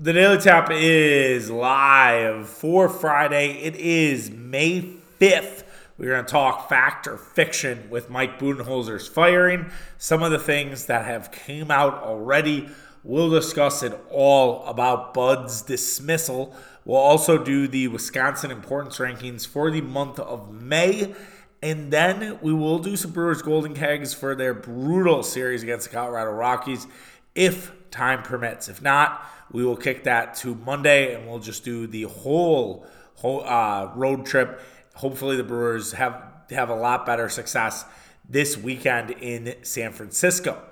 The Daily Tap is live for Friday. It is May 5th. We're going to talk fact or fiction with Mike Budenholzer's firing, some of the things that have came out already. We'll discuss it all about Bud's dismissal. We'll also do the Wisconsin importance rankings for the month of May. And then we will do some Brewers Golden Kegs for their brutal series against the Colorado Rockies if time permits. If not, we will kick that to Monday and we'll just do the whole, whole uh, road trip. Hopefully, the Brewers have have a lot better success this weekend in San Francisco.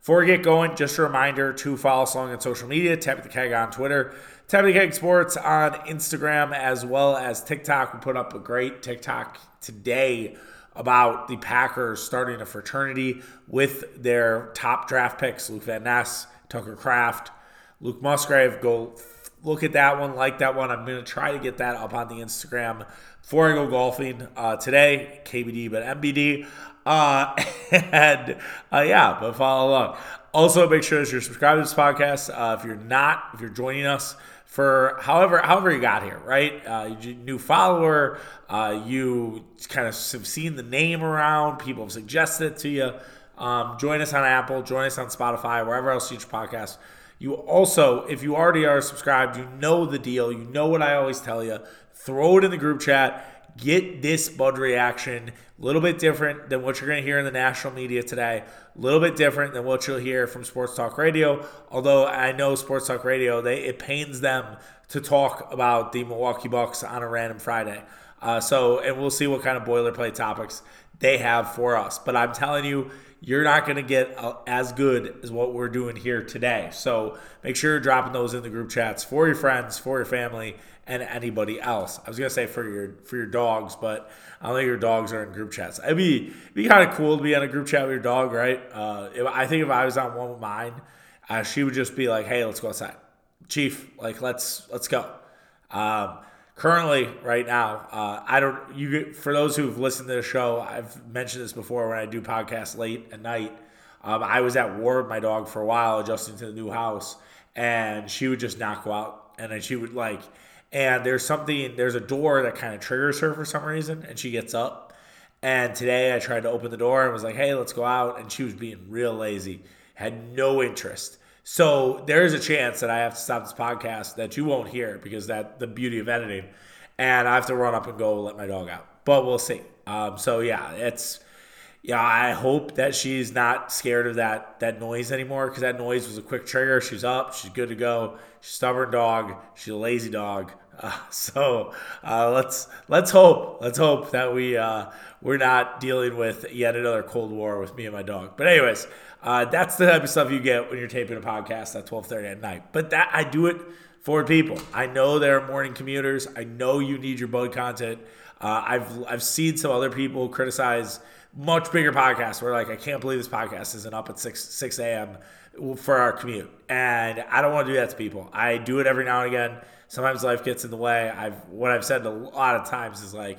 Before we get going, just a reminder to follow us along on social media. Tap the keg on Twitter, tap the keg sports on Instagram, as well as TikTok. We put up a great TikTok today about the Packers starting a fraternity with their top draft picks, Luke Van Ness, Tucker Kraft, Luke Musgrave. Go look at that one, like that one. I'm going to try to get that up on the Instagram before I go golfing uh, today. KBD, but MBD. Uh, and uh, yeah, but follow along. Also, make sure that you're subscribed to this podcast. Uh, if you're not, if you're joining us for however however you got here, right? Uh, new follower, uh, you kind of have seen the name around. People have suggested it to you. Um, join us on Apple, join us on Spotify, wherever else you podcast. You also, if you already are subscribed, you know the deal. You know what I always tell you. Throw it in the group chat. Get this Bud reaction. A little bit different than what you're going to hear in the national media today. A little bit different than what you'll hear from Sports Talk Radio. Although I know Sports Talk Radio, they it pains them to talk about the Milwaukee Bucks on a random Friday. Uh, so, and we'll see what kind of boilerplate topics they have for us. But I'm telling you, you're not going to get uh, as good as what we're doing here today. So make sure you're dropping those in the group chats for your friends, for your family, and anybody else. I was going to say for your for your dogs, but I don't think your dogs are in group chats. It'd be be kind of cool to be on a group chat with your dog, right? Uh, if, I think if I was on one with mine, uh, she would just be like, "Hey, let's go outside, Chief. Like, let's let's go." Um, currently right now uh, i don't you for those who've listened to the show i've mentioned this before when i do podcasts late at night. Um, i was at war with my dog for a while adjusting to the new house and she would just not go out. And then she would like and there's something there's a door that kind of triggers her for some reason and she gets up. And today i tried to open the door and was like hey let's go out. And she was being real lazy had no interest so there is a chance that I have to stop this podcast that you won't hear because that the beauty of editing, and I have to run up and go let my dog out. But we'll see. Um, so yeah, it's yeah. I hope that she's not scared of that that noise anymore because that noise was a quick trigger. She's up. She's good to go. She's stubborn dog. She's a lazy dog. Uh, so uh, let's let's hope let's hope that we uh, we're not dealing with yet another cold war with me and my dog. But anyways, uh, that's the type of stuff you get when you're taping a podcast at 12:30 at night. But that I do it for people. I know there are morning commuters. I know you need your bud content. Uh, I've I've seen some other people criticize much bigger podcasts where like I can't believe this podcast isn't up at six six a.m. for our commute, and I don't want to do that to people. I do it every now and again. Sometimes life gets in the way. I've what I've said a lot of times is like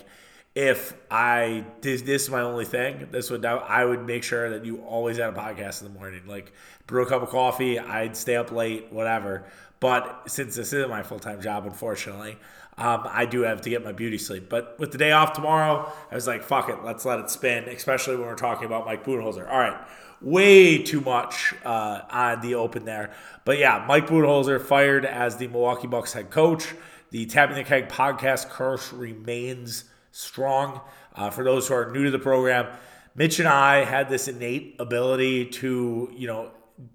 if I this, this is my only thing, this would I would make sure that you always had a podcast in the morning. Like brew a cup of coffee, I'd stay up late, whatever. But since this isn't my full time job, unfortunately, um, I do have to get my beauty sleep. But with the day off tomorrow, I was like, fuck it, let's let it spin, especially when we're talking about Mike Budenholzer. All right, way too much uh, on the open there. But yeah, Mike Budenholzer fired as the Milwaukee Bucks head coach. The Tapping the Keg podcast curse remains strong. Uh, for those who are new to the program, Mitch and I had this innate ability to, you know,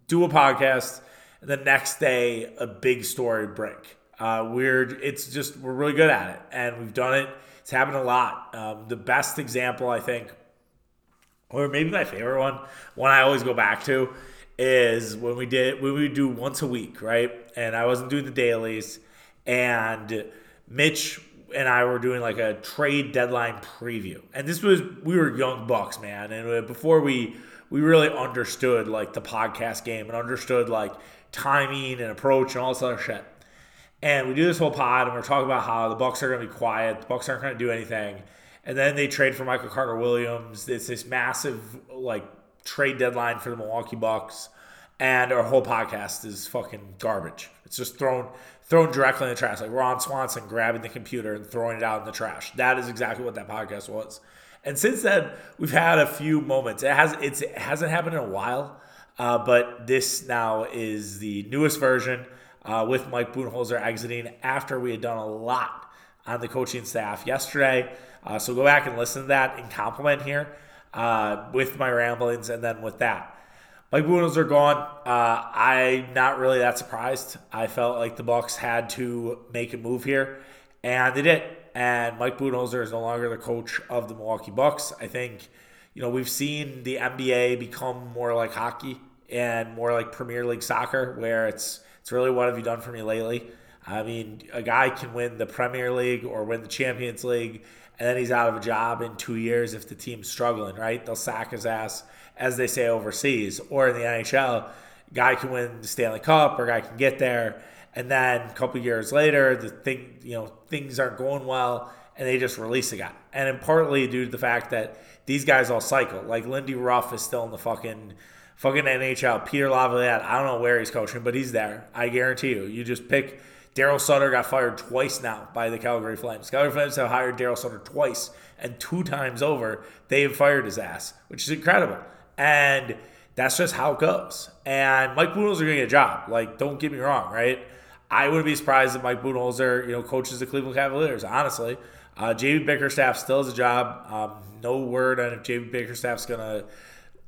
do a podcast and the next day a big story break. Uh, we're it's just we're really good at it and we've done it. It's happened a lot. Um, the best example I think, or maybe my favorite one, one I always go back to, is when we did when we do once a week, right? And I wasn't doing the dailies, and Mitch and I were doing like a trade deadline preview. And this was we were young bucks, man, and before we we really understood like the podcast game and understood like timing and approach and all this other shit. And we do this whole pod and we're talking about how the Bucks are going to be quiet, the Bucks aren't going to do anything. And then they trade for Michael Carter Williams. It's this massive like trade deadline for the Milwaukee Bucks. and our whole podcast is fucking garbage. It's just thrown thrown directly in the trash, like Ron Swanson grabbing the computer and throwing it out in the trash. That is exactly what that podcast was. And since then, we've had a few moments. It has it's it hasn't happened in a while, uh, but this now is the newest version uh, with Mike Budenholzer exiting after we had done a lot on the coaching staff yesterday. Uh, so go back and listen to that and compliment here uh, with my ramblings, and then with that. Mike Budenholzer gone. Uh, I'm not really that surprised. I felt like the Bucks had to make a move here, and they did and Mike Budenholzer is no longer the coach of the Milwaukee Bucks. I think, you know, we've seen the NBA become more like hockey and more like Premier League soccer, where it's it's really what have you done for me lately? I mean, a guy can win the Premier League or win the Champions League, and then he's out of a job in two years if the team's struggling, right? They'll sack his ass, as they say overseas, or in the NHL, guy can win the Stanley Cup or guy can get there and then a couple years later, the thing, you know, things aren't going well, and they just release a guy. And partly due to the fact that these guys all cycle. Like Lindy Ruff is still in the fucking fucking NHL. Peter Laviolette, I don't know where he's coaching, but he's there. I guarantee you. You just pick Darryl Sutter got fired twice now by the Calgary Flames. Calgary Flames have hired Darryl Sutter twice, and two times over, they have fired his ass, which is incredible. And that's just how it goes. And Mike Budenholzer are going to get a job. Like, don't get me wrong, right? I wouldn't be surprised if Mike Budenholzer, you know, coaches the Cleveland Cavaliers. Honestly, uh, JB Bickerstaff still has a job. Um, no word on if JB Bickerstaff's going to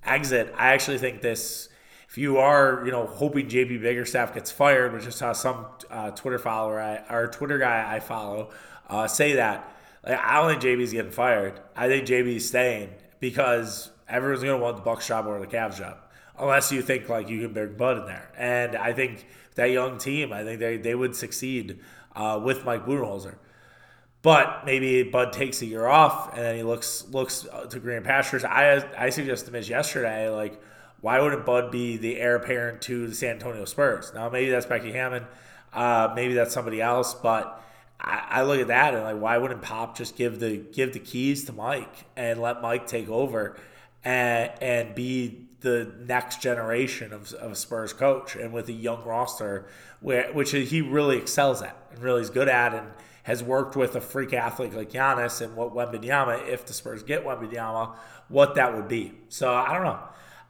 exit. I actually think this. If you are, you know, hoping JB Bickerstaff gets fired, which is how some uh, Twitter follower I, or Twitter guy I follow uh, say that, like, I don't think JB's getting fired. I think JB's staying because everyone's going to want the Bucks job or the Cavs job, unless you think like you can bring Bud in there. And I think that young team. I think they, they would succeed uh, with Mike Budenholzer. But maybe Bud takes a year off and then he looks looks to green pastures. I I suggested to Mitch yesterday, like, why wouldn't Bud be the heir apparent to the San Antonio Spurs? Now maybe that's Becky Hammon. uh, maybe that's somebody else, but I, I, look at that and like, why wouldn't Pop just give the give the keys to Mike and let Mike take over and and be the next generation of, of Spurs coach and with a young roster, where, which he really excels at and really is good at and has worked with a freak athlete like Giannis and what Wembanyama, if the Spurs get Wembanyama, what that would be. So I don't know.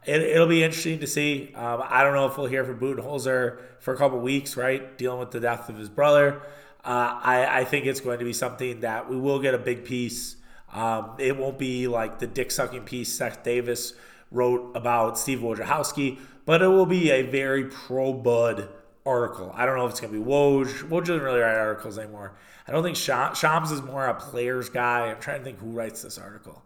It, will be interesting to see. Um, I don't know if we'll hear from Budenholzer for a couple weeks, right? Dealing with the death of his brother. Uh, I, I, think it's going to be something that we will get a big piece. Um, it won't be like the dick sucking piece Seth Davis wrote about Steve Wojciechowski, but it will be a very pro Bud article. I don't know if it's going to be Woj. Woj doesn't really write articles anymore. I don't think Shams is more a players guy. I'm trying to think who writes this article.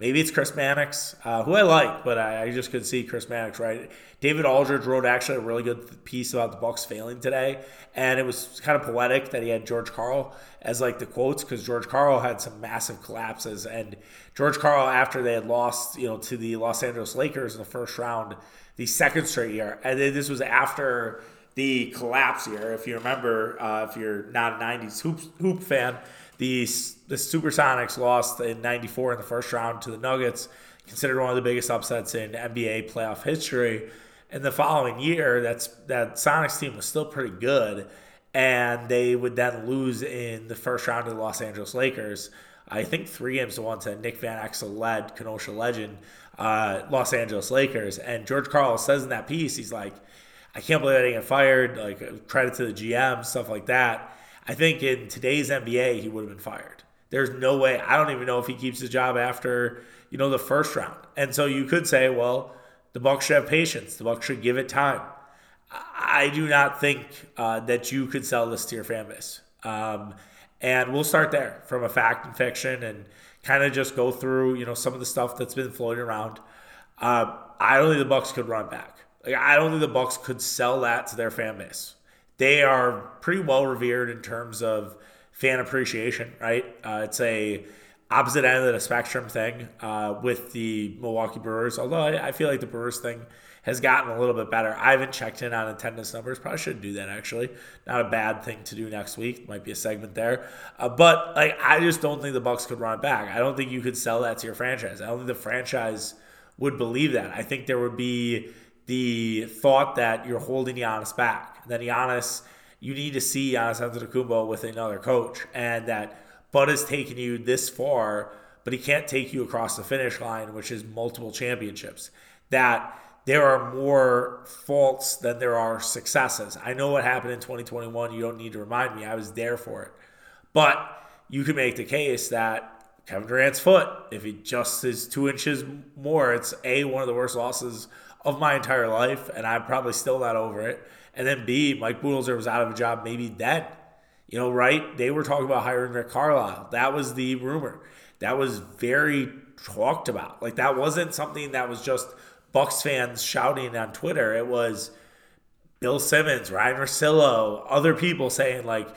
Maybe it's Chris Mannix, uh, who I like, but I, I, just could see Chris Mannix write. David Aldridge wrote actually a really good piece about the Bucks failing today, and it was kind of poetic that he had George Karl as like the quotes because George Karl had some massive collapses, and George Karl after they had lost, you know, to the Los Angeles Lakers in the first round, the second straight year, and this was after the collapse year. If you remember, uh, if you're not a '90s hoop hoop fan the the Supersonics lost in '94 in the first round to the Nuggets, considered one of the biggest upsets in NBA playoff history. And the following year, that's that Sonics team was still pretty good, and they would then lose in the first round to the Los Angeles Lakers. I think three games to one to Nick Van Exel led Kenosha legend uh, Los Angeles Lakers. And George Karl says in that piece, he's like, I can't believe I didn't get fired. Like credit to the GM, stuff like that. I think in today's NBA, he would have been fired. There's no way. I don't even know if he keeps his job after you know the first round. And so you could say, well, the Bucks should have patience. The Bucks should give it time. I do not think uh, that you could sell this to your fan base. Um, and we'll start there from a fact and fiction and kind of just go through you know some of the stuff that's been floating around. Uh, I don't think the Bucks could run back. Like, I don't think the Bucks could sell that to their fan base they are pretty well revered in terms of fan appreciation, right? Uh, it's a opposite end of the spectrum thing uh, with the Milwaukee Brewers. Although I, I, feel like the Brewers thing has gotten a little bit better. I haven't checked in on attendance numbers. Probably should do that actually. Not a bad thing to do next week. Might be a segment there. Uh, but like, I just don't think the Bucks could run it back. I don't think you could sell that to your franchise. I don't think the franchise would believe that. I think there would be the thought that you're holding Giannis back. That Giannis, you need to see Giannis Antetokounmpo with another coach, and that Bud has taken you this far, but he can't take you across the finish line, which is multiple championships. That there are more faults than there are successes. I know what happened in 2021. You don't need to remind me. I was there for it. But you can make the case that Kevin Durant's foot, if he just is two inches more, it's A, one of the worst losses of my entire life, and I'm probably still not over it. And then B, Mike Budenholzer was out of a job maybe then. You know, right? They were talking about hiring Rick Carlisle. That was the rumor. That was very talked about. Like that wasn't something that was just Bucks fans shouting on Twitter. It was Bill Simmons, Ryan Russillo, other people saying like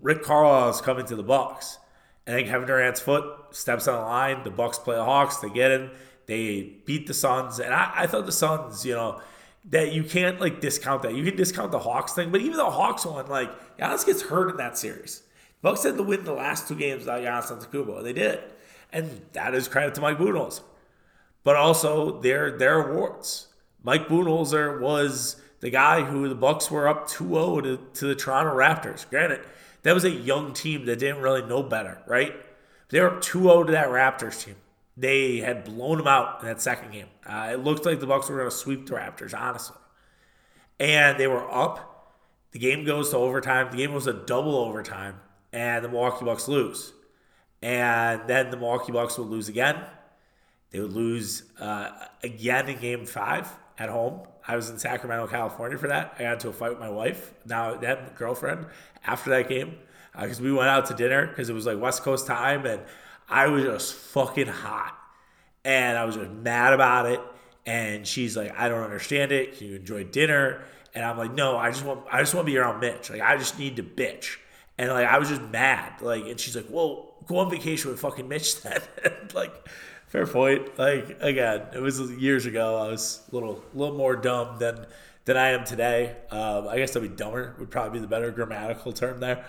Rick Carlisle is coming to the Bucks. And then Kevin Durant's foot steps on the line. The Bucks play the Hawks. They get in. They beat the Suns. And I, I thought the Suns, you know, that you can't like discount that. You can discount the Hawks thing, but even the Hawks one, like Giannis gets hurt in that series. Bucks had to win the last two games without Giannis Antetokounmpo. They did, and that is credit to Mike Budenholzer but also their their awards. Mike Budenholzer was the guy who the Bucks were up 2-0 to, to the Toronto Raptors. Granted, that was a young team that didn't really know better, right? They were up 2-0 to that Raptors team. They had blown them out in that second game. Uh, it looked like the Bucks were going to sweep the Raptors, honestly. And they were up. The game goes to overtime. The game was a double overtime, and the Milwaukee Bucks lose. And then the Milwaukee Bucks would lose again they would lose uh, again in game five at home. I was in Sacramento, California for that. I got into a fight with my wife, now then girlfriend, after that game because uh, we went out to dinner because it was like West Coast time and I was just fucking hot. And I was just mad about it. And she's like, I don't understand it. Can you enjoy dinner? And I'm like, no, I just want I just want to be around Mitch. Like I just need to bitch. And like I was just mad. Like and she's like, Well, go on vacation with fucking Mitch then. like Fair point. Like again, it was years ago. I was a little, little more dumb than than I am today. Um, I guess I'd be dumber would probably be the better grammatical term there.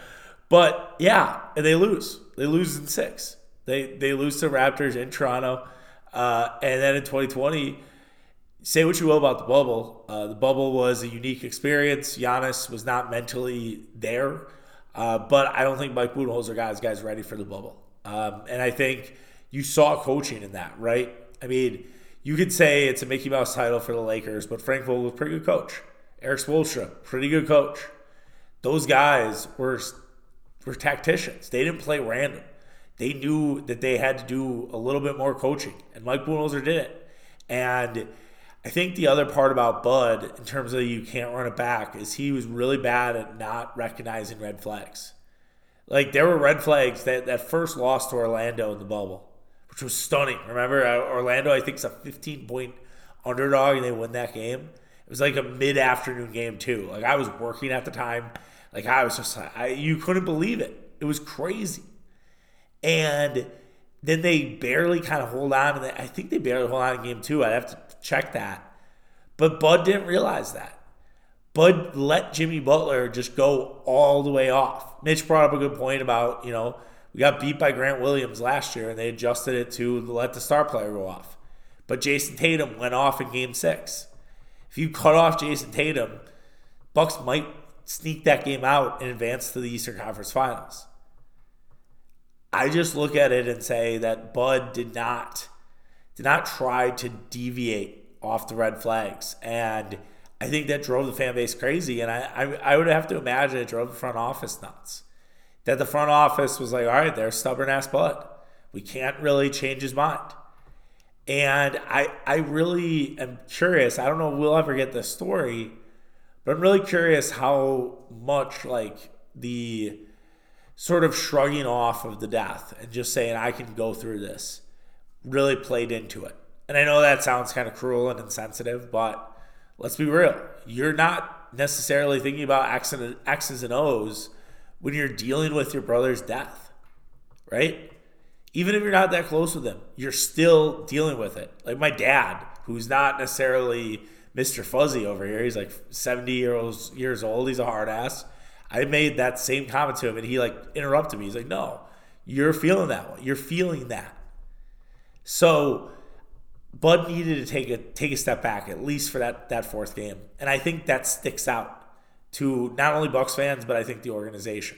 But yeah, and they lose. They lose in six. They they lose to Raptors in Toronto, uh, and then in 2020. Say what you will about the bubble. Uh, the bubble was a unique experience. Giannis was not mentally there, uh, but I don't think Mike Budenholzer got his guys ready for the bubble. Um, and I think you saw coaching in that, right? I mean, you could say it's a Mickey Mouse title for the Lakers, but Frank Vogel was pretty good coach. Erik Spoelstra, pretty good coach. Those guys were were tacticians. They didn't play random. They knew that they had to do a little bit more coaching, and Mike Budenholzer did it. And I think the other part about Bud, in terms of you can't run it back, is he was really bad at not recognizing red flags. Like there were red flags that that first loss to Orlando in the bubble which was stunning. Remember, uh, Orlando, I think, is a 15 point underdog, and they win that game. It was like a mid afternoon game too. Like I was working at the time. Like I was just, I, you couldn't believe it. It was crazy. And then they barely kind of hold on, and I think they barely hold on in game two. I'd have to check that. But Bud didn't realize that. Bud let Jimmy Butler just go all the way off. Mitch brought up a good point about, you know, we got beat by Grant Williams last year, and they adjusted it to let the star player go off. But Jayson Tatum went off in Game Six. If you cut off Jayson Tatum, Bucks might sneak that game out and advance to the Eastern Conference Finals. I just look at it and say that Bud did not did not try to deviate off the red flags, and I think that drove the fan base crazy. And I I, I would have to imagine it drove the front office nuts that the front office was like, all right, there's stubborn ass Bud. We can't really change his mind. And I I really am curious. I don't know if we'll ever get this story, but I'm really curious how much like the sort of shrugging off of the death and just saying I can go through this really played into it. And I know that sounds kind of cruel and insensitive, but let's be real. You're not necessarily thinking about X's and O's when you're dealing with your brother's death, right? Even if you're not that close with him, you're still dealing with it. Like my dad, who's not necessarily Mr. Fuzzy over here, he's like 70 years years old. He's a hard ass. I made that same comment to him, and he like interrupted me. He's like, "No, you're feeling that one. You're feeling that." So Bud needed to take a take a step back at least for that that fourth game, and I think that sticks out to not only Bucks fans but I think the organization.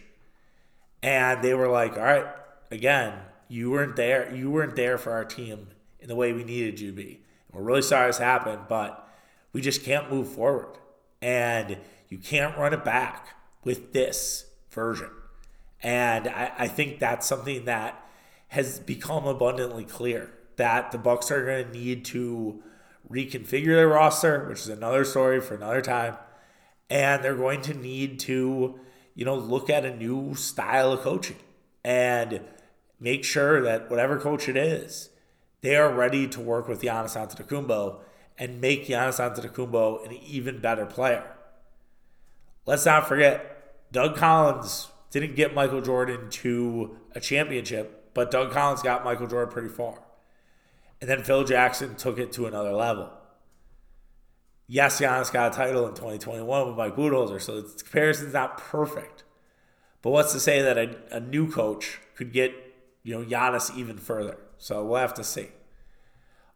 And they were like, "All right, again, you weren't there. You weren't there for our team in the way we needed you to be. We're really sorry this happened, but we just can't move forward, and you can't run it back with this version." And I, I think that's something that has become abundantly clear that the Bucks are going to need to reconfigure their roster, which is another story for another time, and they're going to need to, you know, look at a new style of coaching and make sure that whatever coach it is, they are ready to work with Giannis Antetokounmpo and make Giannis Antetokounmpo an even better player. Let's not forget, Doug Collins didn't get Michael Jordan to a championship, but Doug Collins got Michael Jordan pretty far. And then Phil Jackson took it to another level. Yes, Giannis got a title in 2021 with Mike Budenholzer, so the comparison's not perfect. But what's to say that a, a new coach could get you know Giannis even further? So we'll have to see.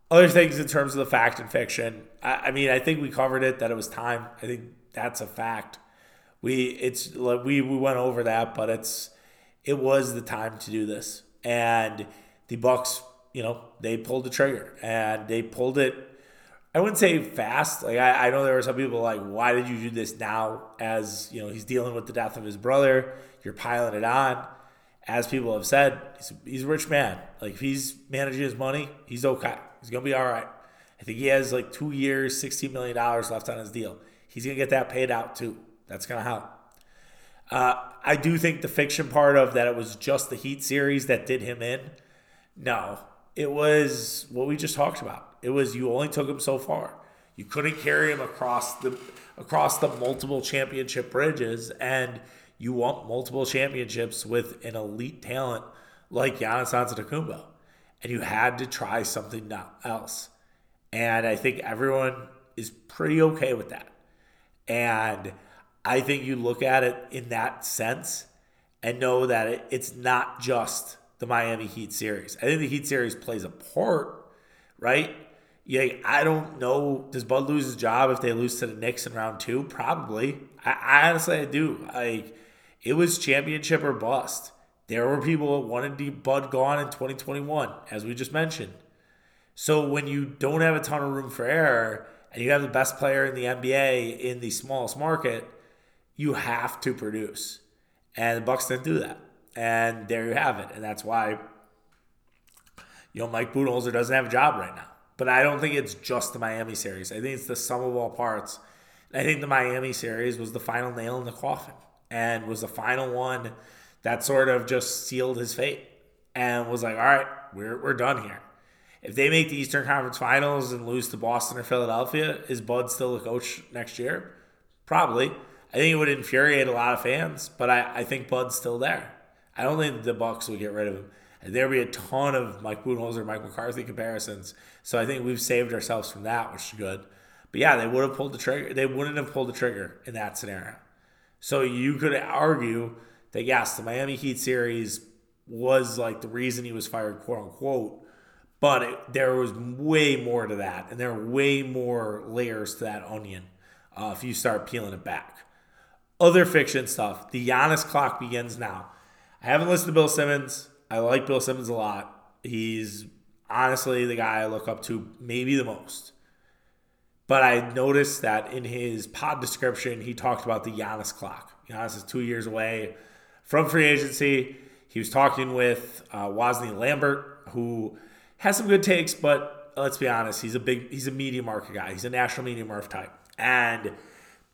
Other things in terms of the fact and fiction. I, I mean, I think we covered it that it was time. I think that's a fact. We it's like we we went over that, but it's it was the time to do this, and the Bucks you know, they pulled the trigger and they pulled it. I wouldn't say fast. Like I, I know there were some people like, why did you do this now? As you know, he's dealing with the death of his brother. You're piling it on. As people have said, he's, he's a rich man. Like if he's managing his money, he's okay. He's gonna be all right. I think he has like two years, sixteen million dollars left on his deal. He's gonna get that paid out too. That's gonna help. Uh, I do think the fiction part of that it was just the Heat series that did him in. No, it was what we just talked about. It was you only took him so far. You couldn't carry him across the across the multiple championship bridges, and you want multiple championships with an elite talent like Giannis Antetokounmpo, and you had to try something else. And I think everyone is pretty okay with that. And I think you look at it in that sense and know that it, it's not just the Miami Heat series. I think the Heat series plays a part, right? Yeah, I don't know. Does Bud lose his job if they lose to the Knicks in round two? Probably. I, I honestly I do. Like it was championship or bust. There were people that wanted Bud gone in 2021, as we just mentioned. So when you don't have a ton of room for error and you have the best player in the NBA in the smallest market, you have to produce. And the Bucks didn't do that. And there you have it. And that's why, you know, Mike Budenholzer doesn't have a job right now. But I don't think it's just the Miami series. I think it's the sum of all parts. I think the Miami series was the final nail in the coffin and was the final one that sort of just sealed his fate and was like, all right, we're, we're done here. If they make the Eastern Conference Finals and lose to Boston or Philadelphia, is Bud still the coach next year? Probably. I think it would infuriate a lot of fans, but I, I think Bud's still there. I don't think the Bucks would get rid of him. There'd be a ton of Mike Budenholzer, Mike McCarthy comparisons. So I think we've saved ourselves from that, which is good. But yeah, they would have pulled the trigger. They wouldn't have pulled the trigger in that scenario. So you could argue that yes, the Miami Heat series was like the reason he was fired, quote unquote. But it, there was way more to that, and there are way more layers to that onion uh, if you start peeling it back. Other fiction stuff. The Giannis clock begins now. I haven't listened to Bill Simmons. I like Bill Simmons a lot. He's honestly the guy I look up to maybe the most. But I noticed that in his pod description, he talked about the Giannis clock. Giannis is two years away from free agency. He was talking with uh, Wosny Lambre, who has some good takes, but let's be honest, he's a big, he's a media market guy. He's a national media market type, and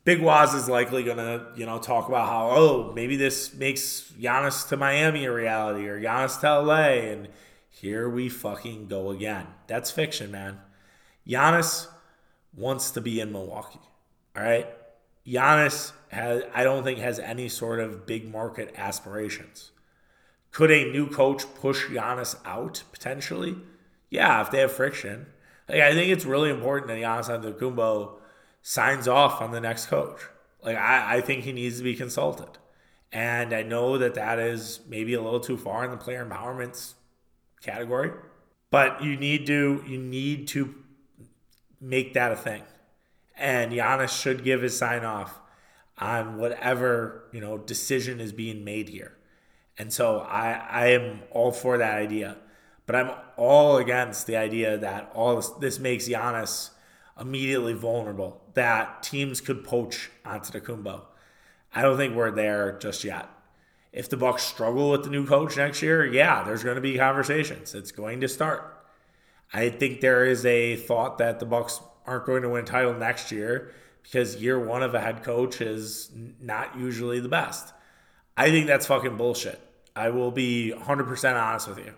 Big Waz is likely to, you know, talk about how, oh, maybe this makes Giannis to Miami a reality or Giannis to LA. And here we fucking go again. That's fiction, man. Giannis wants to be in Milwaukee. All right. Giannis has, I don't think, has any sort of big market aspirations. Could a new coach push Giannis out potentially? Yeah, if they have friction. Like, I think it's really important that Giannis Antetokounmpo signs off on the next coach. Like I, I think he needs to be consulted. And I know that that is maybe a little too far in the player empowerment category, But you need to you need to make that a thing. And Giannis should give his sign off on whatever, you know, decision is being made here. And so I I am all for that idea. But I'm all against the idea that all this, this makes Giannis immediately vulnerable, that teams could poach Antetokounmpo. I don't think we're there just yet. If the Bucks struggle with the new coach next year, yeah, there's going to be conversations. It's going to start. I think there is a thought that the Bucks aren't going to win a title next year because year one of a head coach is not usually the best. I think that's fucking bullshit. I will be 100% honest with you.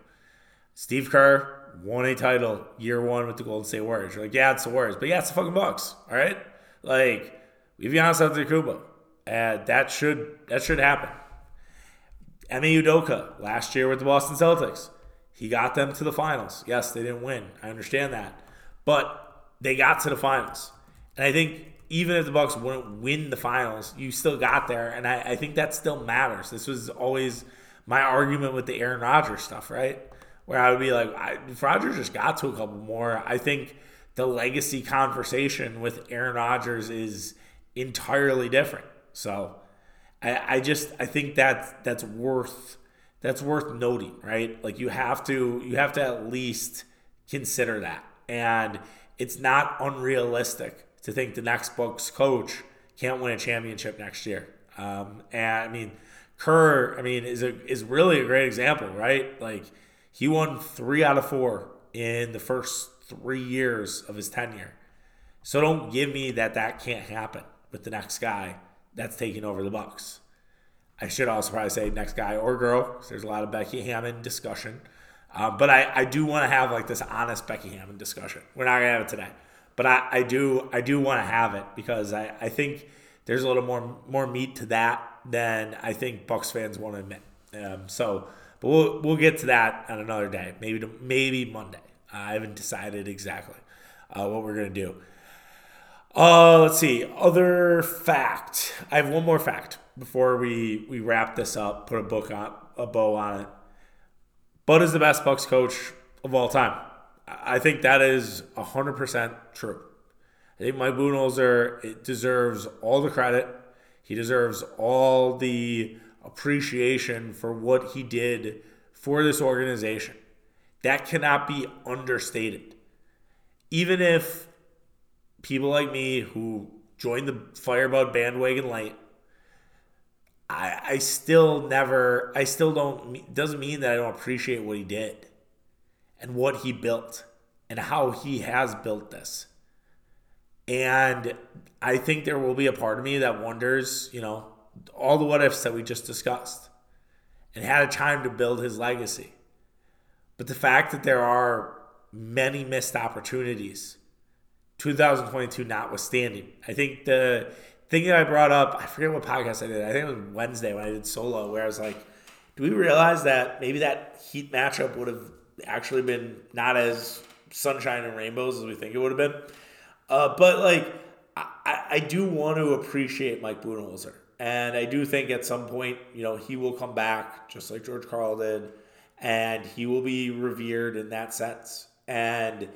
Steve Kerr won a title year one with the Golden State Warriors. You're like, yeah, it's the Warriors, but yeah, it's the fucking Bucks. All right, like we've Giannis Antetokounmpo, and uh, that should that should happen. Ime Udoka last year with the Boston Celtics, he got them to the finals. Yes, they didn't win. I understand that, but they got to the finals, and I think even if the Bucks wouldn't win the finals, you still got there, and I, I think that still matters. This was always my argument with the Aaron Rodgers stuff, right? Where I would be like, I, if Rodgers just got to a couple more, I think the legacy conversation with Aaron Rodgers is entirely different. So I, I just I think that that's worth that's worth noting, right? Like you have to you have to at least consider that. And it's not unrealistic to think the next book's coach can't win a championship next year. Um, and I mean, Kerr, I mean, is a is really a great example, right? Like he won three out of four in the first three years of his tenure. So don't give me that that can't happen with the next guy that's taking over the Bucks. I should also probably say next guy or girl, there's a lot of Becky Hammon discussion. Um, but I, I do want to have like this honest Becky Hammon discussion. We're not gonna have it today, but I, I do I do want to have it because I, I think there's a little more more meat to that than I think Bucks fans want to admit. Um, so but we'll we'll get to that on another day. Maybe to, maybe Monday. I haven't decided exactly uh, what we're gonna do. Uh, let's see. Other fact. I have one more fact before we we wrap this up. Put a book on a bow on it. Bud is the best Bucks coach of all time. I think that is hundred percent true. I think Mike Budenholzer deserves all the credit. He deserves all the appreciation for what he did for this organization. That cannot be understated. Even if people like me who joined the Firebug bandwagon late, I, I still never, I still don't, doesn't mean that I don't appreciate what he did and what he built and how he has built this. And I think there will be a part of me that wonders, you know, all the what ifs that we just discussed and had a time to build his legacy. But the fact that there are many missed opportunities, 2022 notwithstanding, I think the thing that I brought up, I forget what podcast I did. I think it was Wednesday when I did solo, where I was like, do we realize that maybe that Heat matchup would have actually been not as sunshine and rainbows as we think it would have been? Uh, but like, I, I do want to appreciate Mike Budenholzer. And I do think at some point, you know, he will come back just like George Karl did, and he will be revered in that sense. And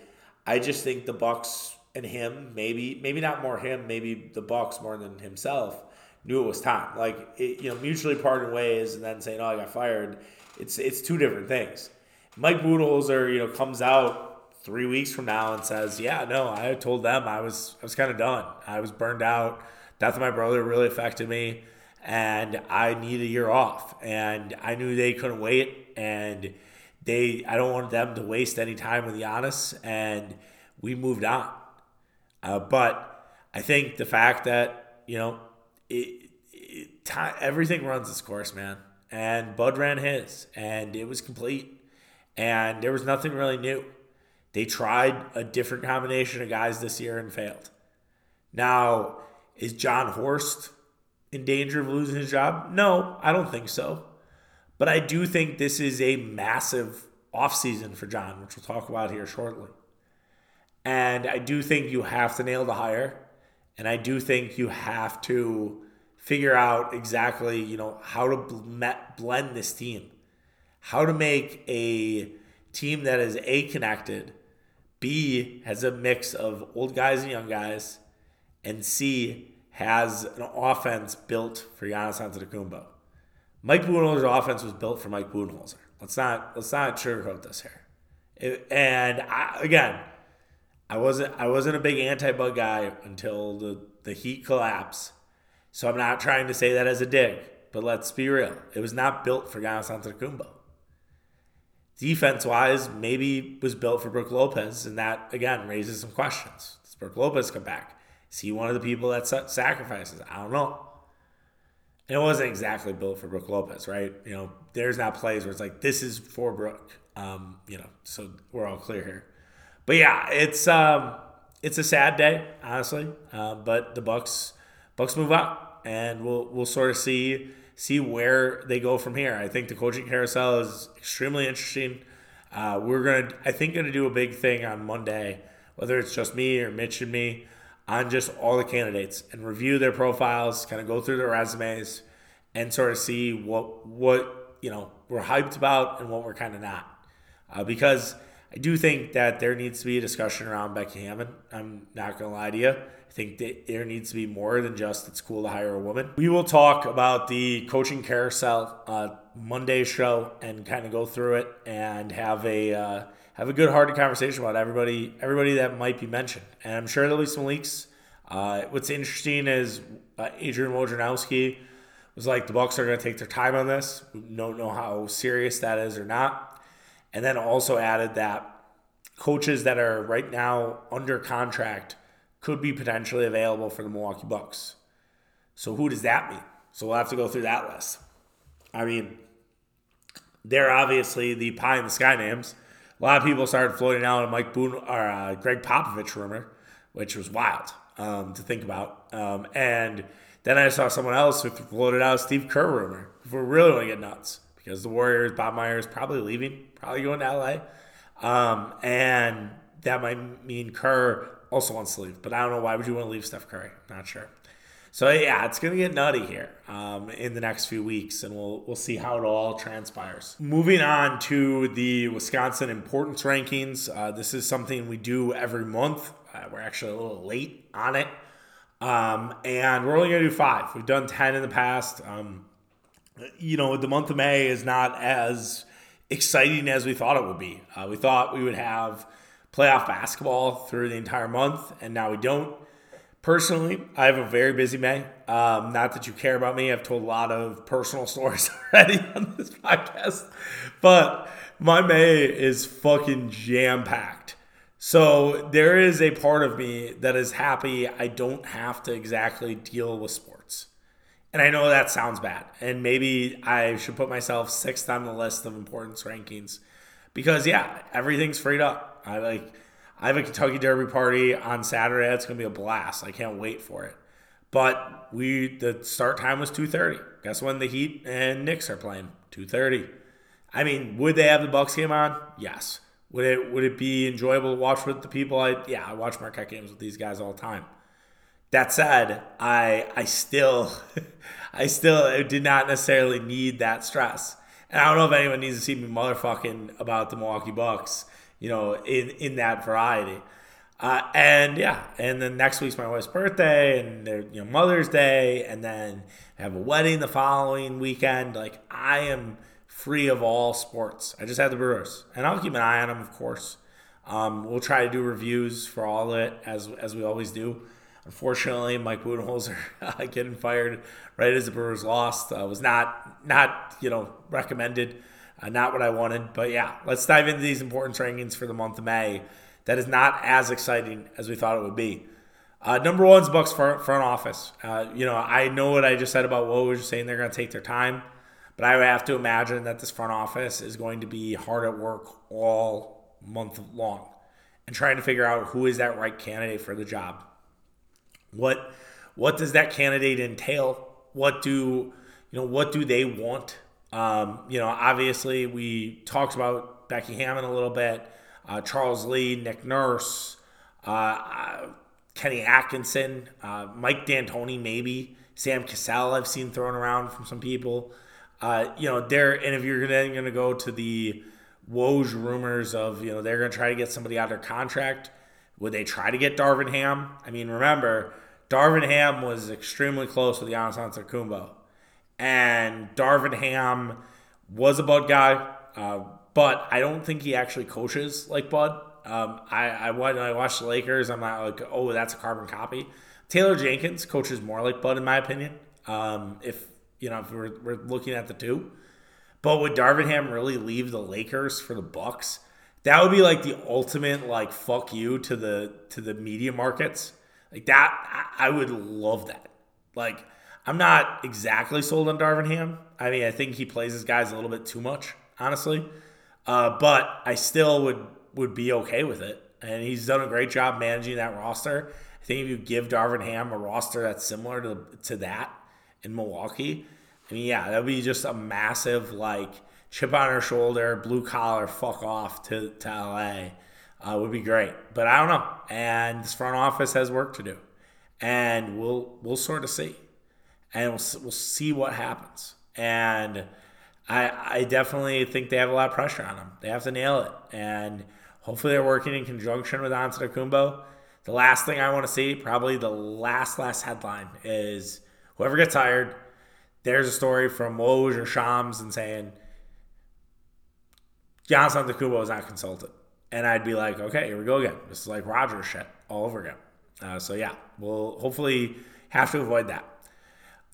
I just think the Bucks and him, maybe maybe not more him, maybe the Bucks more than himself, knew it was time. Like it, you know, mutually parting ways, and then saying, "Oh, I got fired." It's it's two different things. Mike Budenholzer, you know, comes out three weeks from now and says, "Yeah, no, I told them I was I was kind of done. I was burned out." Death of my brother really affected me and I need a year off. And I knew they couldn't wait, and they I don't want them to waste any time with Giannis, and we moved on. Uh, but I think the fact that you know it, it time, everything runs its course, man, and Bud ran his, and it was complete, and there was nothing really new. They tried a different combination of guys this year and failed. Now is Jon Horst in danger of losing his job? No, I don't think so. But I do think this is a massive offseason for Jon, which we'll talk about here shortly. And I do think you have to nail the hire. And I do think you have to figure out exactly, you know, how to blend this team, how to make a team that is A, connected, B, has a mix of old guys and young guys, and C, has an offense built for Giannis Antetokounmpo. Mike Budenholzer's offense was built for Mike Budenholzer. Let's not let's not sugarcoat this here. It, and I, again, I wasn't I wasn't a big anti-bug guy until the the Heat collapse. So I'm not trying to say that as a dig, but let's be real. It was not built for Giannis Antetokounmpo. Defense wise, maybe was built for Brook Lopez, and that again raises some questions. Does Brook Lopez come back? Is he one of the people that sacrifices? I don't know. It wasn't exactly built for Brook Lopez, right? You know, there's not plays where it's like this is for Brook. Um, you know, so we're all clear here. But yeah, it's um, it's a sad day, honestly. Uh, but the Bucks Bucks move up, and we'll we'll sort of see see where they go from here. I think the coaching carousel is extremely interesting. Uh, we're gonna, I think, gonna do a big thing on Monday, whether it's just me or Mitch and me, on just all the candidates and review their profiles, kind of go through their resumes, and sort of see what what you know we're hyped about and what we're kind of not uh, because I do think that there needs to be a discussion around Becky Hammon. I'm not going to lie to you. I think that there needs to be more than just it's cool to hire a woman. We will talk about the coaching carousel uh, Monday show and kind of go through it and have a uh, have a good hearted conversation about everybody everybody that might be mentioned. And I'm sure there'll be some leaks. Uh, what's interesting is uh, Adrian Wojnarowski was like the Bucks are going to take their time on this. We don't know how serious that is or not and then also added that coaches that are right now under contract could be potentially available for the Milwaukee Bucks. So who does that mean? So we'll have to go through that list. I mean, they're obviously the pie in the sky names. A lot of people started floating out a Mike Boone or uh, Gregg Popovich rumor, which was wild um, to think about. Um, and then I saw someone else who floated out a Steve Kerr rumor. If we're really going to get nuts, because the Warriors, Bob Myers, probably leaving probably going to LA. Um, and that might mean Kerr also wants to leave. But I don't know why would you want to leave Steph Curry? Not sure. So yeah, it's gonna get nutty here um, in the next few weeks, and we'll we'll see how it all transpires. Moving on to the Wisconsin importance rankings. Uh, this is something we do every month. Uh, we're actually a little late on it, um, and we're only gonna do five. We've done ten in the past. Um, you know, the month of May is not as exciting as we thought it would be. Uh, we thought we would have playoff basketball through the entire month, and now we don't. Personally, I have a very busy May. Um, not that you care about me. I've told a lot of personal stories already on this podcast, but my May is fucking jam packed. So there is a part of me that is happy I don't have to exactly deal with sports. And I know that sounds bad. And maybe I should put myself sixth on the list of importance rankings. Because yeah, everything's freed up. I like I have a Kentucky Derby party on Saturday. It's gonna be a blast. I can't wait for it. But we the start time was 2:30. Guess when the Heat and Knicks are playing? 2:30. I mean, would they have the Bucks game on? Yes. Would it would it be enjoyable to watch with the people? I yeah, I watch Marquette games with these guys all the time. That said, I I still I still did not necessarily need that stress. And I don't know if anyone needs to see me motherfucking about the Milwaukee Bucks, you know, in in that variety. Uh, and yeah, and then next week's my wife's birthday, and their you know Mother's Day, and then I have a wedding the following weekend. Like I am free of all sports. I just have the Brewers, and I'll keep an eye on them, of course. Um, we'll try to do reviews for all of it as as we always do. Unfortunately, Mike Budenholzer getting fired right as the Brewers lost uh, was not not you know recommended, uh, not what I wanted. But yeah, let's dive into these importance rankings for the month of May. That is not as exciting as we thought it would be. Uh, number one's Bucks front, front office. Uh, you know, I know what I just said about what we were saying. They're going to take their time, but I have to imagine that this front office is going to be hard at work all month long and trying to figure out who is that right candidate for the job. What what does that candidate entail? What do you know? What do they want? Um, you know, obviously we talked about Becky Hammon a little bit, uh, Charles Lee, Nick Nurse, uh, uh, Kenny Atkinson, uh, Mike D'Antoni, maybe Sam Cassell. I've seen thrown around from some people. Uh, you know, there, and if you're then going to go to the Woj rumors of, you know, they're going to try to get somebody out of contract. Would they try to get Darvin Ham? I mean, remember, Darvin Ham was extremely close with Giannis Antetokounmpo. And Darvin Ham was a Bud guy, uh, but I don't think he actually coaches like Bud. Um, I, I when I watch the Lakers, I'm not like, oh, that's a carbon copy. Taylor Jenkins coaches more like Bud, in my opinion. Um, if you know, if we're, we're looking at the two, but would Darvin Ham really leave the Lakers for the Bucks? That would be like the ultimate like fuck you to the to the media markets. Like that, I, I would love that. Like I'm not exactly sold on Darvin Ham. I mean, I think he plays his guys a little bit too much, honestly. Uh, but I still would would be okay with it. And he's done a great job managing that roster. I think if you give Darvin Ham a roster that's similar to to that in Milwaukee, I mean, yeah, that would be just a massive like chip on her shoulder, blue collar, fuck off to to LA. Uh, would be great, but I don't know. And this front office has work to do, and we'll we'll sort of see, and we'll we'll see what happens. And I I definitely think they have a lot of pressure on them. They have to nail it, and hopefully they're working in conjunction with Antetokounmpo. The last thing I want to see, probably the last last headline, is whoever gets hired there's a story from Woj or Shams and saying Giannis Antetokounmpo was not consulted. And I'd be like, okay, here we go again. This is like Roger shit all over again. Uh, so yeah, we'll hopefully have to avoid that.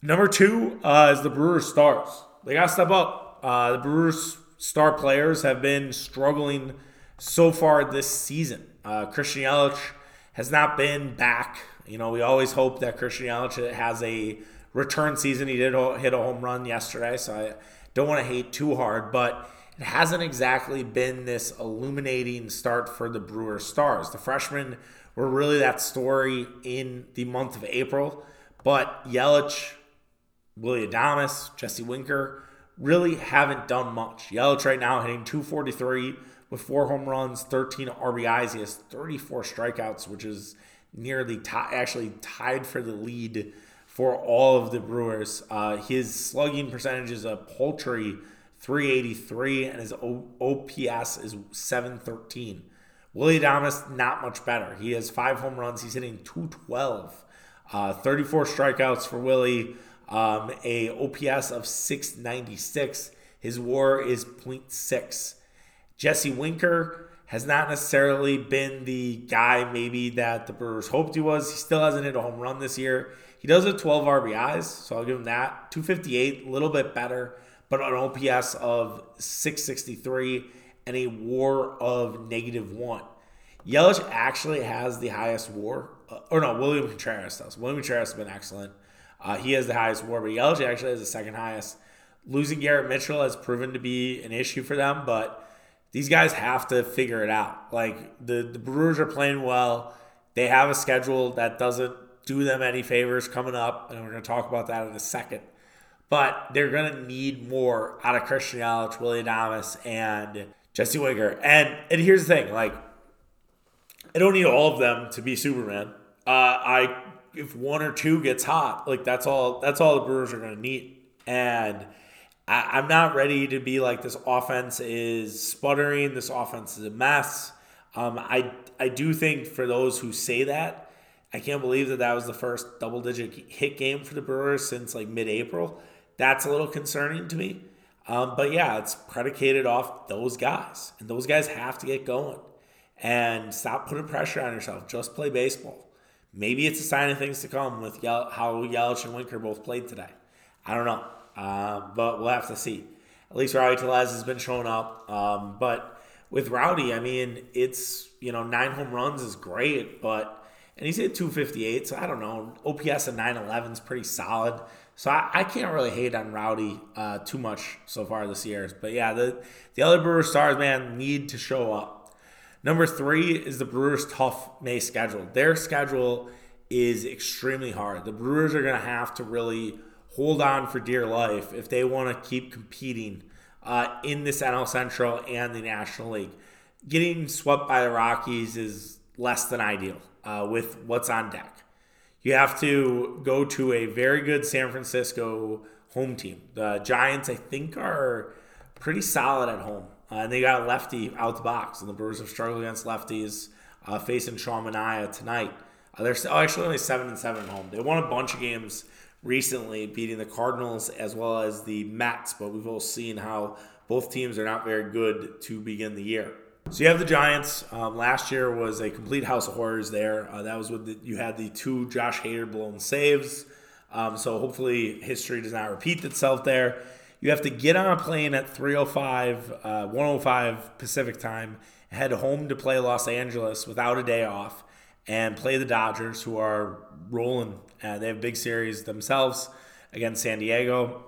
Number two uh, is the Brewers stars. They got to step up. Uh, the Brewers star players have been struggling so far this season. Uh, Christian Yelich has not been back. You know, we always hope that Christian Yelich has a return season. He did hit a home run yesterday, so I don't want to hate too hard, but it hasn't exactly been this illuminating start for the Brewer Stars. The freshmen were really that story in the month of April, but Yelich, Willy Adames, Jesse Winker really haven't done much. Yelich right now hitting 243 with four home runs, 13 RBIs. He has 34 strikeouts, which is nearly t- actually tied for the lead for all of the Brewers. Uh, his slugging percentage is a paltry 383, and his o- OPS is 713. Willy Adames, not much better. He has five home runs. He's hitting 212. Uh, 34 strikeouts for Willy. Um, a OPS of 696. His WAR is 0.6. Jesse Winker has not necessarily been the guy maybe that the Brewers hoped he was. He still hasn't hit a home run this year. He does have 12 RBIs, so I'll give him that. 258, a little bit better, but an OPS of 663 and a WAR of negative one. Yelich actually has the highest WAR, uh, or no, William Contreras does. William Contreras has been excellent. Uh, he has the highest WAR, but Yelich actually has the second highest. Losing Garrett Mitchell has proven to be an issue for them, but these guys have to figure it out. Like the, the Brewers are playing well. They have a schedule that doesn't do them any favors coming up, and we're going to talk about that in a second. But they're going to need more out of Christian Yelich, Willy Adames, and Jesse Winker. And and here's the thing, like I don't need all of them to be Superman. Uh, I if one or two gets hot, like that's all that's all the Brewers are going to need. And I, I'm not ready to be like this offense is sputtering. This offense is a mess. Um, I I do think for those who say that, I can't believe that that was the first double digit hit game for the Brewers since like mid April. That's a little concerning to me. Um, but yeah, it's predicated off those guys, and those guys have to get going and stop putting pressure on yourself. Just play baseball. Maybe it's a sign of things to come with Yel- how Yelich and Winker both played today. I don't know, uh, but we'll have to see. At least Rowdy Tellez has been showing up. Um, but with Rowdy, I mean, it's you know nine home runs is great, but and he's hit 258. So I don't know. OPS of 911 is pretty solid. So I, I, can't really hate on Rowdy uh, too much so far this year. But yeah, the, the other Brewers stars, man, need to show up. Number three is the Brewers' tough May schedule. Their schedule is extremely hard. The Brewers are going to have to really hold on for dear life if they want to keep competing uh, in this NL Central and the National League. Getting swept by the Rockies is less than ideal uh, with what's on deck. You have to go to a very good San Francisco home team. The Giants, I think, are pretty solid at home. Uh, and they got a lefty out the box, and the Brewers have struggled against lefties, uh, facing Sean Manaea tonight. Uh, they're oh, actually only seven and seven at home. They won a bunch of games recently, beating the Cardinals as well as the Mets, but we've all seen how both teams are not very good to begin the year. So you have the Giants. Um, last year was a complete house of horrors there. Uh, that was with the, you had the two Josh Hader blown saves. Um, so hopefully history does not repeat itself there. You have to get on a plane at 305, uh, 105 Pacific time, head home to play Los Angeles without a day off, and play the Dodgers, who are rolling. Uh, they have big series themselves against San Diego.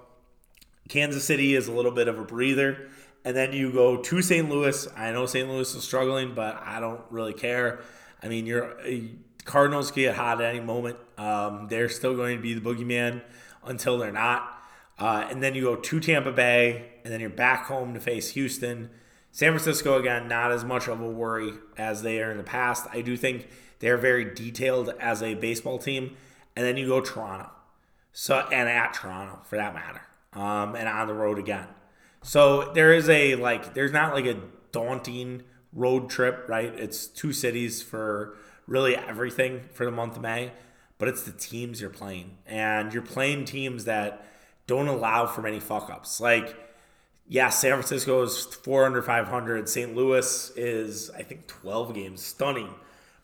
Kansas City is a little bit of a breather. And then you go to St. Louis. I know St. Louis is struggling, but I don't really care. I mean, your Cardinals can get hot at any moment. Um, they're still going to be the boogeyman until they're not. Uh, and then you go to Tampa Bay, and then you're back home to face Houston. San Francisco, again, not as much of a worry as they are in the past. I do think they're very detailed as a baseball team. And then you go Toronto. So and at Toronto for that matter. Um, and on the road again. So there is a like there's not like a daunting road trip, right? It's two cities for really everything for the month of May, but it's the teams you're playing. And you're playing teams that don't allow for many fuck ups. Like yeah, San Francisco is 4 under 500. St. Louis is, I think, 12 games. Stunning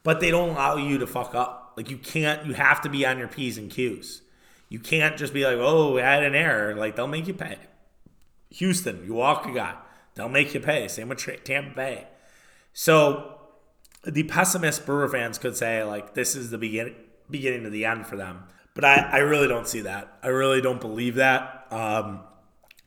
but they don't allow you to fuck up. Like you can't, you have to be on your P's and Q's. You can't just be like, oh, I had an error. Like they'll make you pay. Houston, you walk a guy, they'll make you pay. Same with Tampa Bay. So the pessimist Brewer fans could say like this is the beginning beginning of the end for them. But I, I really don't see that. I really don't believe that. Um,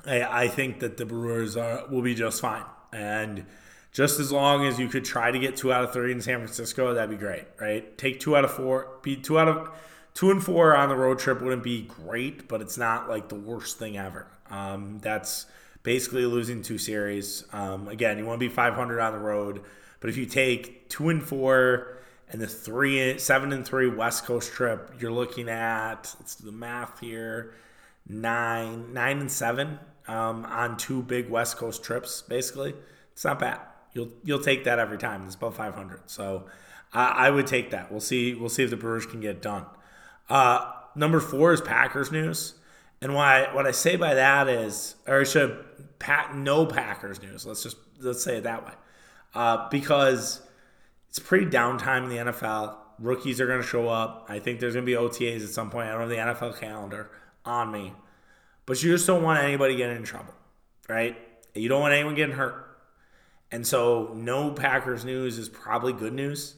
I, I think that the Brewers are, will be just fine. And just as long as you could try to get two out of three in San Francisco, that'd be great, right? Take two out of four, be two out of two and four on the road trip wouldn't be great, but it's not like the worst thing ever. Um, that's basically losing two series. Um, again, you want to be 500 on the road, but if you take two and four and the three, seven and three West Coast trip, you're looking at let's do the math here, nine, nine and seven um, on two big West Coast trips. Basically, it's not bad you'll you'll take that every time. It's above 500, so I, I, would take that. We'll see. We'll see if the Brewers can get done. Uh, number four is Packers news, and why what I say by that is, or I should pat no Packers news. Let's just let's say it that way, uh, because it's pretty downtime in the NFL. Rookies are going to show up. I think there's going to be OTAs at some point. I don't have the NFL calendar on me, but you just don't want anybody getting in trouble, right? You don't want anyone getting hurt. And so no Packers news is probably good news.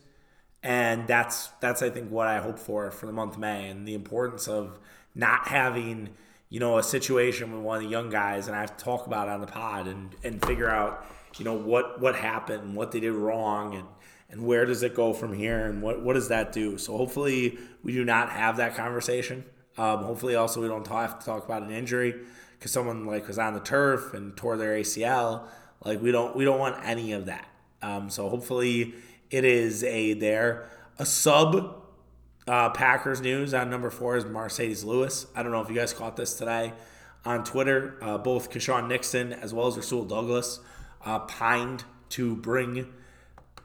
And that's that's I think what I hope for for the month of May and the importance of not having, you know, a situation with one of the young guys and I have to talk about it on the pod and, and figure out, you know, what what happened, what they did wrong and and where does it go from here and what, what does that do? So hopefully we do not have that conversation. Um, hopefully also we don't talk, have to talk about an injury because someone like was on the turf and tore their ACL like we don't we don't want any of that. Um, so hopefully it is a there a sub uh, Packers news on number four is Marcedes Lewis. I don't know if you guys caught this today on Twitter. Uh, both Keisean Nixon as well as Rasul Douglas uh, pined to bring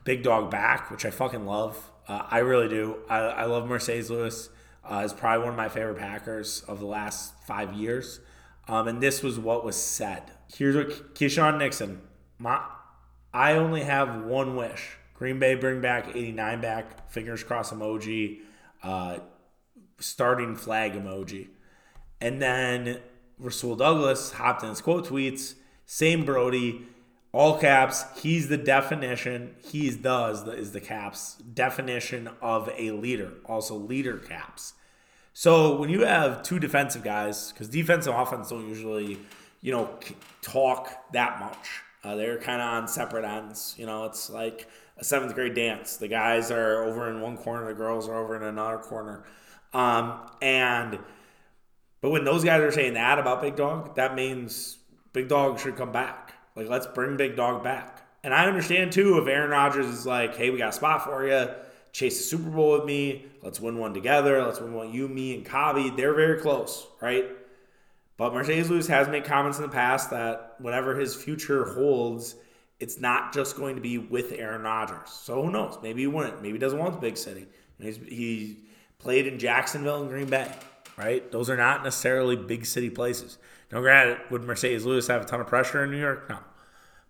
Big Dog back, which I fucking love. Uh, I really do. I, I love Marcedes Lewis. Uh, is probably one of my favorite Packers of the last five years. Um, and this was what was said. Here's what Keisean Nixon. My, I only have one wish. Green Bay bring back 89 back, fingers crossed emoji, uh, starting flag emoji. And then Rasul Douglas hopped in his quote tweets, same Brody, all caps. He's the definition. He's does is the caps definition of a leader. Also leader caps. So when you have two defensive guys, because defense and offense don't usually, you know, talk that much. Uh, they're kind of on separate ends. You know, it's like a seventh grade dance. The guys are over in one corner, the girls are over in another corner. Um, and but when those guys are saying that about Big Dog, that means Big Dog should come back. Like, let's bring Big Dog back. And I understand too if Aaron Rodgers is like, hey, we got a spot for you chase the Super Bowl with me. Let's win one together. Let's win one, you, me, and Kavi. They're very close, right? But Marcedes Lewis has made comments in the past that whatever his future holds, it's not just going to be with Aaron Rodgers. So who knows? Maybe he wouldn't. Maybe he doesn't want the big city. He's, he played in Jacksonville and Green Bay, right? Those are not necessarily big city places. Now, granted, would Marcedes Lewis have a ton of pressure in New York? No.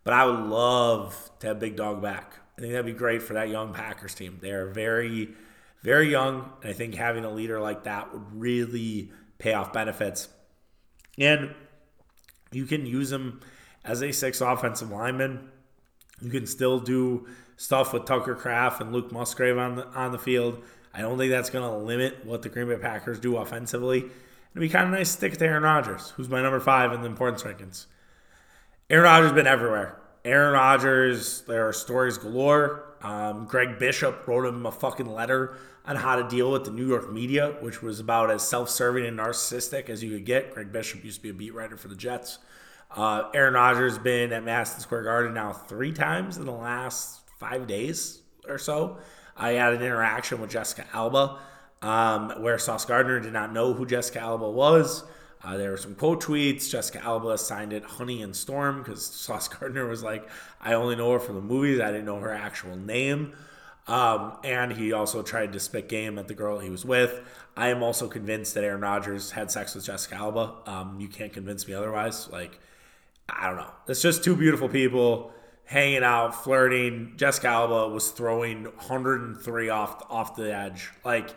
But I would love to have Big Dog back. I think that'd be great for that young Packers team. They're very, very young, and I think having a leader like that would really pay off benefits. And you can use him as a six offensive lineman. You can still do stuff with Tucker Kraft and Luke Musgrave on the on the field. I don't think that's going to limit what the Green Bay Packers do offensively. It'd be kind of nice to stick to Aaron Rodgers, who's my number five in the importance rankings. Aaron Rodgers has been everywhere. Aaron Rodgers, there are stories galore. Um, Greg Bishop wrote him a fucking letter on how to deal with the New York media, which was about as self-serving and narcissistic as you could get. Greg Bishop used to be a beat writer for the Jets. Uh, Aaron Rodgers has been at Madison Square Garden now three times in the last five days or so. I had an interaction with Jessica Alba um, where Sauce Gardner did not know who Jessica Alba was. Uh, there were some quote tweets. Jessica Alba signed it Honey and Storm because Sauce Gardner was like, I only know her from the movies. I didn't know her actual name. Um, and he also tried to spit game at the girl he was with. I am also convinced that Aaron Rodgers had sex with Jessica Alba. Um, you can't convince me otherwise. Like, I don't know. It's just two beautiful people hanging out, flirting. Jessica Alba was throwing 103 off off the edge. Like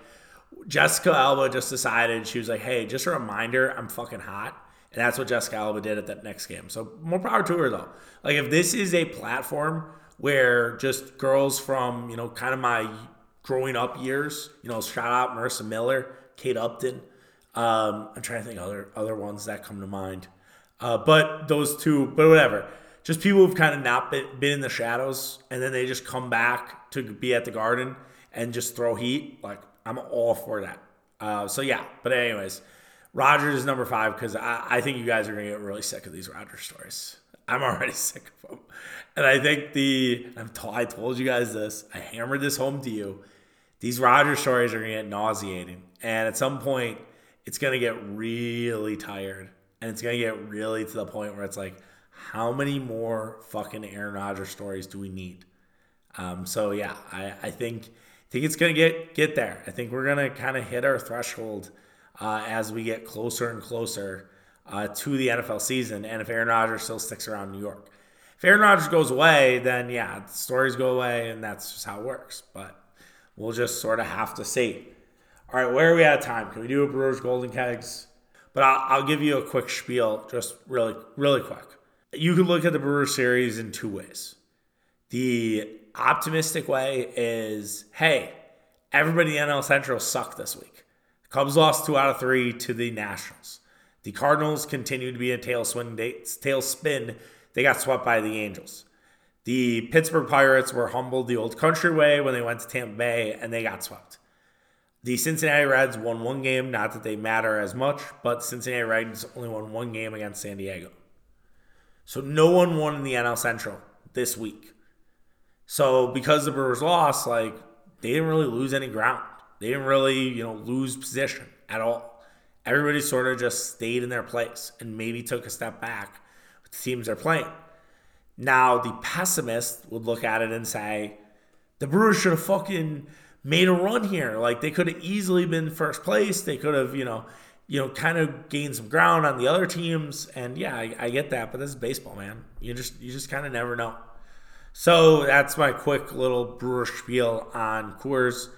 Jessica Alba just decided she was like, "Hey, just a reminder, I'm fucking hot." And that's what Jessica Alba did at that next game. So more power to her though. Like if this is a platform where just girls from, you know, kind of my growing up years, you know, shout out Marisa Miller, Kate Upton. Um, I'm trying to think other other ones that come to mind. Uh, but those two, but whatever just people who've kind of not been, been in the shadows and then they just come back to be at the garden and just throw heat. Like, I'm all for that. Uh, so, yeah. But, anyways, Rodgers is number five because I, I think you guys are to get really sick of these Rodgers stories. I'm already sick of them. And I think the, I'm t- I told you guys this, I hammered this home to you. These Rodgers stories are to get nauseating. And at some point, it's to get really tired. And it's to get really to the point where it's like, how many more fucking Aaron Rodgers stories do we need? Um, so yeah, I, I think think it's gonna get get there. I think we're gonna kind of hit our threshold uh, as we get closer and closer uh, to the NFL season. And if Aaron Rodgers still sticks around New York, if Aaron Rodgers goes away, then yeah, stories go away, and that's just how it works. But we'll just sort of have to see. All right, where are we at time? Can we do a Brewers Golden Kegs? But I'll, I'll give you a quick spiel, just really, really quick you can look at the Brewers series in two ways. The optimistic way is, hey, everybody in NL Central sucked this week. Cubs lost two out of three to the Nationals. The Cardinals continue to be a tailspin. Tailspin. They got swept by the Angels. The Pittsburgh Pirates were humbled the old country way when they went to Tampa Bay and they got swept. The Cincinnati Reds won one game, not that they matter as much, but Cincinnati Reds only won one game against San Diego. So no one won in the NL Central this week. So because the Brewers lost, like they didn't really lose any ground. They didn't really, you know, lose position at all. Everybody sort of just stayed in their place and maybe took a step back with the teams they're playing. Now the pessimist would look at it and say, the Brewers should have fucking made a run here. Like they could have easily been first place. They could have, you know, you know, kind of gained some ground on the other teams. And yeah, I, I get that, but this is baseball, man. You just you just kind of never know. So that's my quick little Brewer spiel on Coors.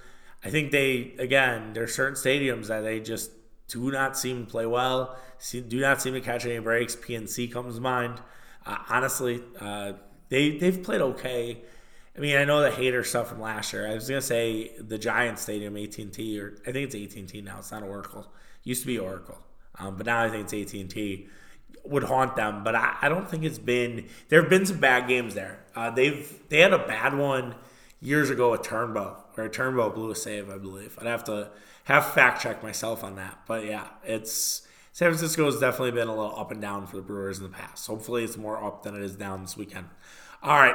I think they again, there are certain stadiums that they just do not seem to play well. do not seem to catch any breaks. PNC comes to mind. Uh, honestly, uh, they they've played okay. I mean, I know the Hader stuff from last year. I was gonna say the Giant Stadium, AT and T, or I think it's AT and T now. It's not Oracle. Used to be Oracle, um, but now I think it's AT and T. Would haunt them, but I, I, don't think it's been. There have been some bad games there. Uh, they've they had a bad one years ago at Turnbow, where Turnbow blew a save, I believe. I'd have to have fact check myself on that, but yeah, it's San Francisco has definitely been a little up and down for the Brewers in the past. Hopefully, it's more up than it is down this weekend. All right,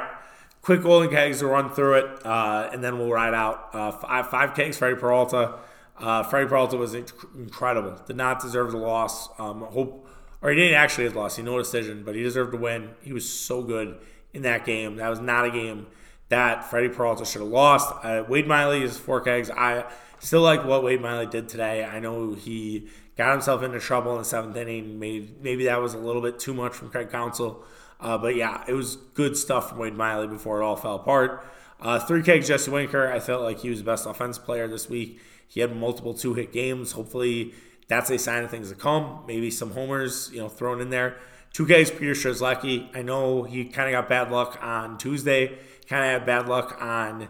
quick golden kegs to run through it, uh, and then we'll ride out uh, five, five kegs. Freddie Peralta. Uh, Freddie Peralta was incredible. Did not deserve the loss. Um, hope, or he didn't actually have lost. He no decision, but he deserved to win. He was so good in that game. That was not a game that Freddie Peralta should have lost. Uh, Wade Miley is four kegs. I still like what Wade Miley did today. I know he got himself into trouble in the seventh inning. Maybe, that was a little bit too much from Craig Counsell. Uh, but yeah, it was good stuff from Wade Miley before it all fell apart. Uh, three kegs, Jesse Winker. I felt like he was the best offense player this week. He had multiple two hit games. Hopefully, that's a sign of things to come. Maybe some homers, you know, thrown in there. Two guys, Peter Strzelecki. I know he kind of got bad luck on Tuesday. Kind of had bad luck on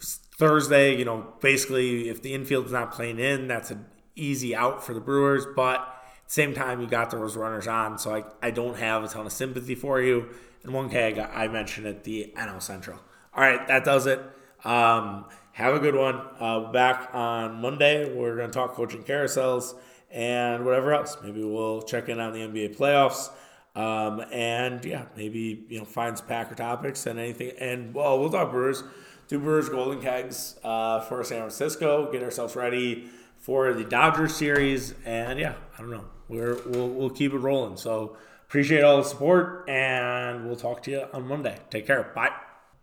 Thursday. You know, basically, if the infield's not playing in, that's an easy out for the Brewers. But same time, you got those runners on, so I, I don't have a ton of sympathy for you. And one keg, I mentioned at the NL Central. All right, that does it. Um, have a good one. Uh, back on Monday, we're going to talk coaching carousels and whatever else. Maybe we'll check in on the NBA playoffs. Um, and yeah, maybe you know find some Packer topics and anything. And well, we'll talk Brewers, do Brewers Golden Kegs uh, for San Francisco. Get ourselves ready for the Dodgers series. And yeah, I don't know. We're we'll, we'll keep it rolling. So appreciate all the support, and we'll talk to you on Monday. Take care. Bye.